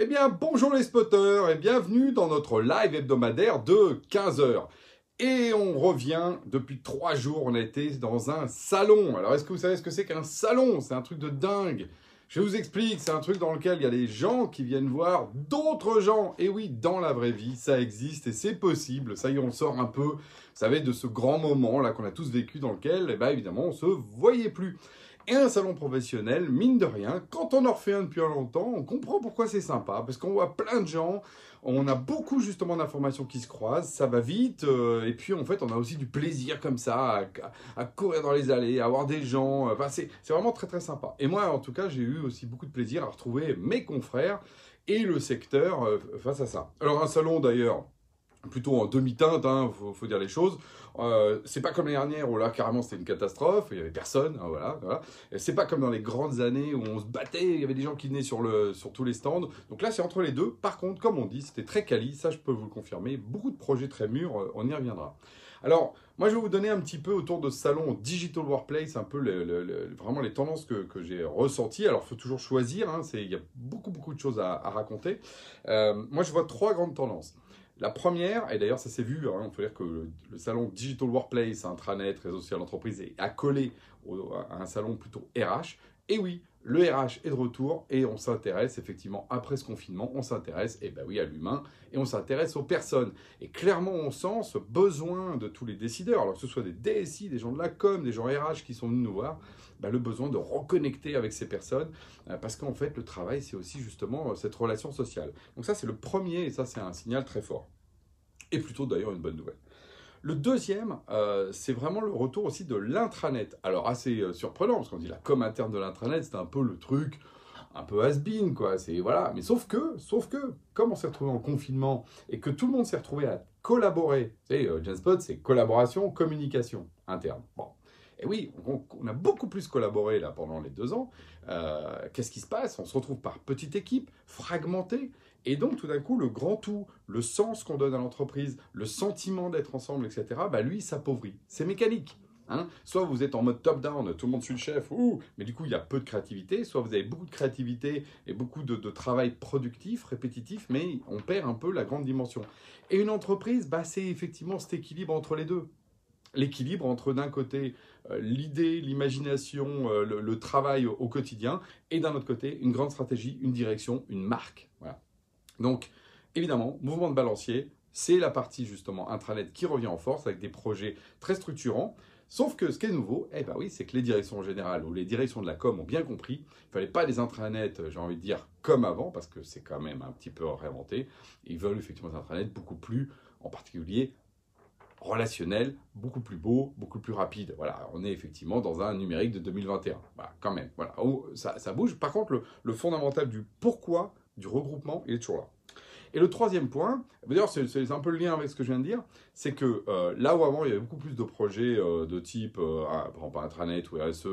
Eh bien, bonjour les spotters et bienvenue dans notre live hebdomadaire de 15h. Et on revient, depuis trois jours, on a été dans un salon. Alors, est-ce que vous savez ce que c'est qu'un salon? C'est un truc de dingue. Je vous explique, c'est un truc dans lequel il y a des gens qui viennent voir d'autres gens. Et oui, dans la vraie vie, ça existe et c'est possible. Ça y est, on sort un peu, vous savez, de ce grand moment là qu'on a tous vécu dans lequel, eh ben, évidemment, on se voyait plus. Et un salon professionnel, mine de rien, quand on en refait un depuis longtemps, on comprend pourquoi c'est sympa. Parce qu'on voit plein de gens, on a beaucoup justement d'informations qui se croisent, ça va vite. Euh, et puis en fait, on a aussi du plaisir comme ça, à, courir dans les allées, à voir des gens. Enfin, c'est vraiment très très sympa. Et moi, en tout cas, j'ai eu aussi beaucoup de plaisir à retrouver mes confrères et le secteur euh, face à ça. Alors un salon d'ailleurs plutôt en demi-teinte, hein, faut, dire les choses. Euh, c'est pas comme l'année dernière où là carrément c'était une catastrophe, il y avait personne, hein, voilà. C'est pas comme dans les grandes années où on se battait, il y avait des gens qui venaient sur tous les stands. Donc là c'est entre les deux. Par contre, comme on dit, c'était très quali, ça je peux vous le confirmer. Beaucoup de projets très mûrs, euh, on y reviendra. Alors, moi, je vais vous donner un petit peu autour de ce salon Digital Workplace, un peu vraiment les tendances que, j'ai ressenties. Alors, il faut toujours choisir, hein, il y a beaucoup, beaucoup de choses à, raconter. Euh, moi, je vois trois grandes tendances. La première, et d'ailleurs ça s'est vu, hein, on peut dire que le, salon Digital Workplace, intranet, réseau social d'entreprise, est accolé à un salon plutôt RH. Et oui, le RH est de retour et on s'intéresse effectivement après ce confinement, on s'intéresse, et eh ben oui, à l'humain et on s'intéresse aux personnes. Et clairement, on sent ce besoin de tous les décideurs, alors que ce soit des DSI, des gens de la com, des gens RH qui sont venus nous voir, ben, le besoin de reconnecter avec ces personnes, euh, parce qu'en fait, le travail, c'est aussi justement euh, cette relation sociale. Donc ça, c'est le premier, et ça, c'est un signal très fort. Et plutôt d'ailleurs une bonne nouvelle. Le deuxième, euh, c'est vraiment le retour aussi de l'intranet. Alors assez euh, surprenant, parce qu'on dit la com interne de l'intranet, c'est un peu le truc un peu has-been, quoi. C'est voilà. Mais sauf que, sauf que, comme on s'est retrouvé en confinement et que tout le monde s'est retrouvé à collaborer, vous savez, euh, c'est collaboration, communication interne. Bon. Et oui, on, a beaucoup plus collaboré là pendant les deux ans. Qu'est-ce qui se passe? On se retrouve par petite équipe, fragmentée. Et donc, tout d'un coup, le grand tout, le sens qu'on donne à l'entreprise, le sentiment d'être ensemble, etc., bah, lui, s'appauvrit. C'est mécanique. Hein. soit vous êtes en mode top-down, tout le monde suit le chef, ouh, mais du coup il y a peu de créativité, soit vous avez beaucoup de créativité et beaucoup de, travail productif, répétitif, mais on perd un peu la grande dimension. Et une entreprise, bah, c'est effectivement cet équilibre entre les deux. L'équilibre entre d'un côté euh, l'idée, l'imagination, euh, le, travail au, au quotidien, et d'un autre côté une grande stratégie, une direction, une marque. Voilà. Donc, évidemment, mouvement de balancier, c'est la partie justement intranet qui revient en force avec des projets très structurants. Sauf que ce qui est nouveau, eh ben oui, c'est que les directions générales ou les directions de la com ont bien compris. Il ne fallait pas des intranets, j'ai envie de dire, comme avant, parce que c'est quand même un petit peu réinventé. Ils veulent effectivement des intranets beaucoup plus, en particulier, relationnels, beaucoup plus beaux, beaucoup plus rapides. Voilà, on est effectivement dans un numérique de 2021. Voilà, quand même. Voilà, ça bouge. Par contre, le fondamental du pourquoi du regroupement, il est toujours là. Et le troisième point, d'ailleurs c'est un peu le lien avec ce que je viens de dire, c'est que euh, là où avant il y avait beaucoup plus de projets euh, de type, euh, par exemple intranet ou RSE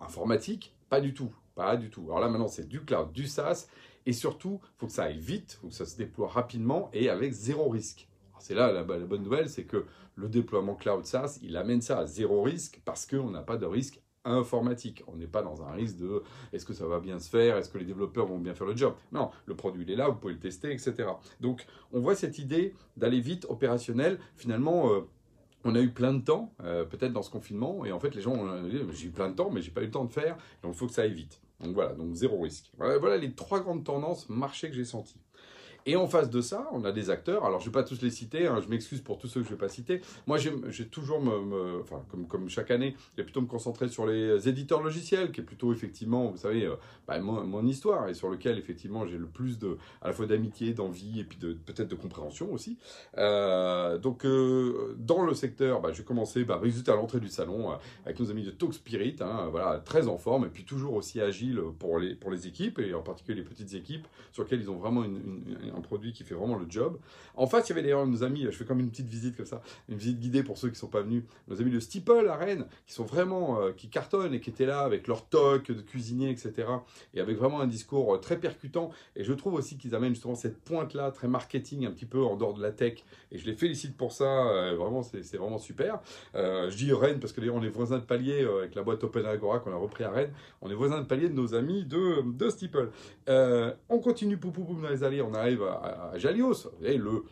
informatique, pas du tout, pas du tout. Alors là maintenant c'est du cloud, du SaaS, et surtout il faut que ça aille vite, il faut que ça se déploie rapidement et avec zéro risque. C'est là la, la, bonne nouvelle, c'est que le déploiement cloud SaaS, il amène ça à zéro risque parce qu'on n'a pas de risque informatique. On n'est pas dans un risque de est-ce que ça va bien se faire, est-ce que les développeurs vont bien faire le job? Non, le produit il est là, vous pouvez le tester, etc. Donc on voit cette idée d'aller vite, opérationnel. Finalement, euh, on a eu plein de temps, euh, peut-être dans ce confinement, et en fait les gens ont dit j'ai eu plein de temps, mais j'ai pas eu le temps de faire, donc il faut que ça aille vite. Donc voilà, donc zéro risque. Voilà, voilà les trois grandes tendances marché que j'ai senties. Et en face de ça, on a des acteurs. Alors, je ne vais pas tous les citer, hein, je m'excuse pour tous ceux que je ne vais pas citer. Moi, j'ai toujours, enfin, comme, chaque année, j'ai plutôt me concentrer sur les éditeurs logiciels, qui est plutôt effectivement, vous savez, euh, bah, mon, histoire, et sur lequel effectivement j'ai le plus de, à la fois d'amitié, d'envie, et puis peut-être de compréhension aussi. Euh, donc, euh, dans le secteur, bah, j'ai commencé, bah, à l'entrée du salon, avec nos amis de Talk Spirit, hein, voilà, très en forme, et puis toujours aussi agile pour les, pour les équipes, et en particulier les petites équipes, sur lesquelles ils ont vraiment une un produit qui fait vraiment le job. En face, il y avait d'ailleurs nos amis, je fais comme une petite visite comme ça, une visite guidée pour ceux qui ne sont pas venus, nos amis de Steeple à Rennes, qui sont vraiment, euh, qui cartonnent et qui étaient là avec leur toc de cuisinier, etc. Et avec vraiment un discours euh, très percutant. Et je trouve aussi qu'ils amènent justement cette pointe-là, très marketing, un petit peu en dehors de la tech. Et je les félicite pour ça, euh, vraiment, c'est vraiment super. je dis Rennes parce que d'ailleurs, on est voisins de palier avec la boîte Open Agora qu'on a repris à Rennes. On est voisins de palier de nos amis de, de Steeple. on continue pou, pou, dans les allées, on arrive à, Jalios, le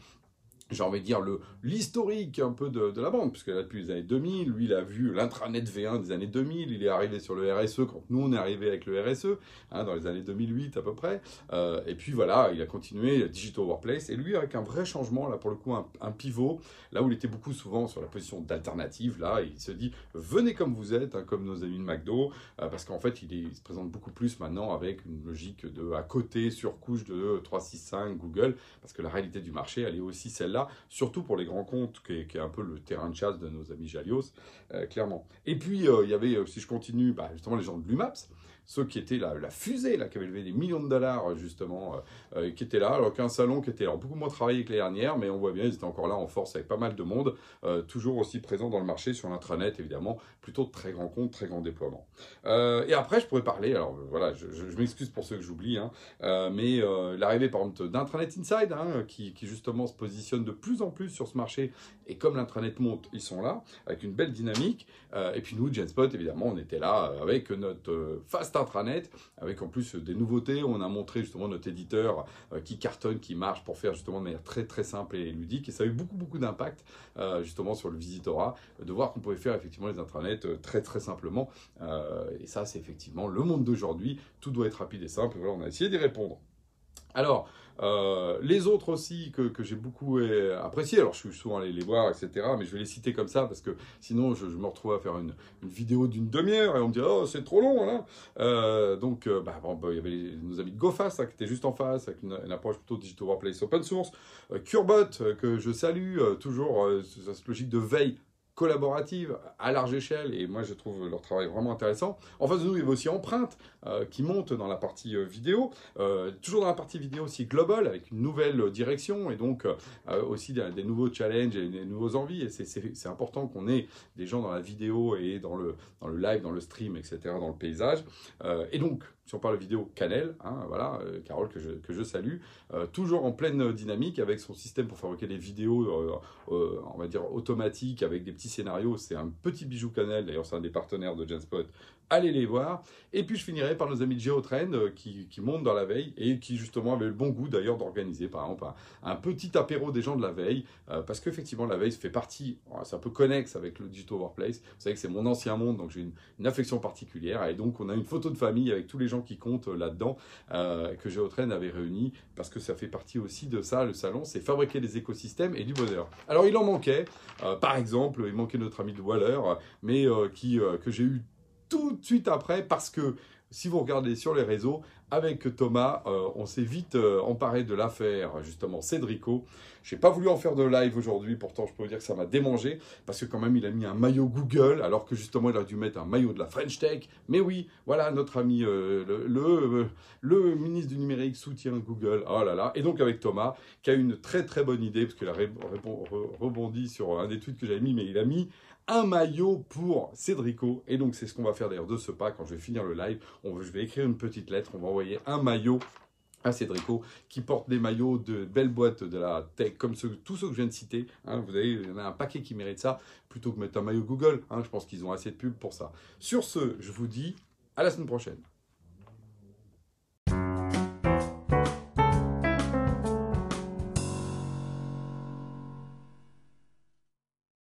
j'ai envie de dire, l'historique un peu de, de la bande, puisque là, depuis les années 2000, lui, il a vu l'intranet V1 des années 2000, il est arrivé sur le RSE quand nous, on est arrivé avec le RSE, hein, dans les années 2008 à peu près, euh, et puis voilà, il a continué Digital Workplace, et lui, avec un vrai changement, là, pour le coup, un, pivot, là où il était beaucoup souvent sur la position d'alternative, là, il se dit, venez comme vous êtes, hein, comme nos amis de McDo, euh, parce qu'en fait, il, se présente beaucoup plus maintenant avec une logique de à côté, sur couche de 365 Google, parce que la réalité du marché, elle est aussi celle-là, surtout pour les grands comptes, qui est, un peu le terrain de chasse de nos amis Jalios, euh, clairement. Et puis, euh, il y avait, si je continue, bah, justement les gens de l'UMAPS, ceux qui étaient la, fusée, là, qui avait levé des millions de dollars, justement, euh, euh, qui étaient là, alors qu'un salon qui était alors, beaucoup moins travaillé que l'année dernière, mais on voit bien, ils étaient encore là en force avec pas mal de monde, euh, toujours aussi présents dans le marché, sur l'intranet, évidemment, plutôt de très grands comptes, très grands déploiements. et après, je pourrais parler, alors voilà, je, m'excuse pour ceux que j'oublie, hein, mais l'arrivée, par exemple, d'Intranet Inside, hein, qui, qui, justement se positionne de plus en plus sur ce marché, et comme l'intranet monte, ils sont là, avec une belle dynamique, et puis nous, Genspot, évidemment, on était là avec notre fast intranet, avec en plus des nouveautés. On a montré justement notre éditeur euh, qui cartonne, qui marche pour faire justement de manière très très simple et ludique. Et ça a eu beaucoup beaucoup d'impact euh, justement sur le visitorat, de voir qu'on pouvait faire effectivement les intranets euh, très très simplement. et ça, c'est effectivement le monde d'aujourd'hui. Tout doit être rapide et simple. Voilà, on a essayé d'y répondre. Alors, euh, les autres aussi que, que j'ai beaucoup apprécié, alors je suis souvent allé les voir, etc., mais je vais les citer comme ça parce que sinon je, me retrouve à faire une, vidéo d'une demi-heure et on me dit oh c'est trop long là. Euh, donc euh, bah, bah, il y avait nos amis de GoFast hein, qui étaient juste en face avec une, approche plutôt digital workplace open source, Curebot que je salue toujours cette logique de veille collaborative à large échelle et moi je trouve leur travail vraiment intéressant. En face de nous, il y avait aussi Empreinte euh, qui monte dans la partie euh, vidéo, euh, toujours dans la partie vidéo aussi global avec une nouvelle direction et donc aussi des, nouveaux challenges et des nouveaux envies et c'est important qu'on ait des gens dans la vidéo et dans le, dans le live, dans le stream, etc., dans le paysage. et donc, si on parle vidéo, Canel, hein, voilà, Carole que je, que je salue, toujours en pleine dynamique avec son système pour fabriquer des vidéos, on va dire automatiques avec des petits scénarios. C'est un petit bijou Canel, d'ailleurs c'est un des partenaires de Genspot allez les voir. Et puis je finirai par nos amis de Geotrain euh, qui, qui, montent dans la veille et qui justement avaient le bon goût d'ailleurs d'organiser par exemple un, petit apéro des gens de la veille euh, parce qu'effectivement la veille fait partie, c'est un peu connexe avec le Digital Workplace. Vous savez que c'est mon ancien monde donc j'ai une, affection particulière et donc on a une photo de famille avec tous les gens qui comptent euh, là-dedans que Geotrain avait réuni parce que ça fait partie aussi de ça, le salon, c'est fabriquer des écosystèmes et du bonheur. Alors il en manquait, par exemple, il manquait notre ami de Waller, mais qui, que j'ai eu tout de suite après parce que si vous regardez sur les réseaux, avec Thomas, euh, on s'est vite euh, emparé de l'affaire, justement, Cédrico. J'ai pas voulu en faire de live aujourd'hui, pourtant je peux vous dire que ça m'a démangé, parce que quand même il a mis un maillot Google, alors que justement il a dû mettre un maillot de la French Tech. Mais oui, voilà, notre ami, euh, le, le, ministre du numérique soutient Google. Oh là là. Et donc avec Thomas, qui a une très très bonne idée, parce qu'il a rebondi sur un des tweets que j'avais mis, mais il a mis un maillot pour Cédrico. Et donc, c'est ce qu'on va faire d'ailleurs de ce pas quand je vais finir le live. On, je vais écrire une petite lettre. On va envoyer un maillot à Cédrico qui porte des maillots de belles boîtes de la tech comme ceux, tous ceux que je viens de citer. Hein. vous avez, il y en a un paquet qui mérite ça plutôt que mettre un maillot Google. Hein. je pense qu'ils ont assez de pub pour ça. Sur ce, je vous dis à la semaine prochaine.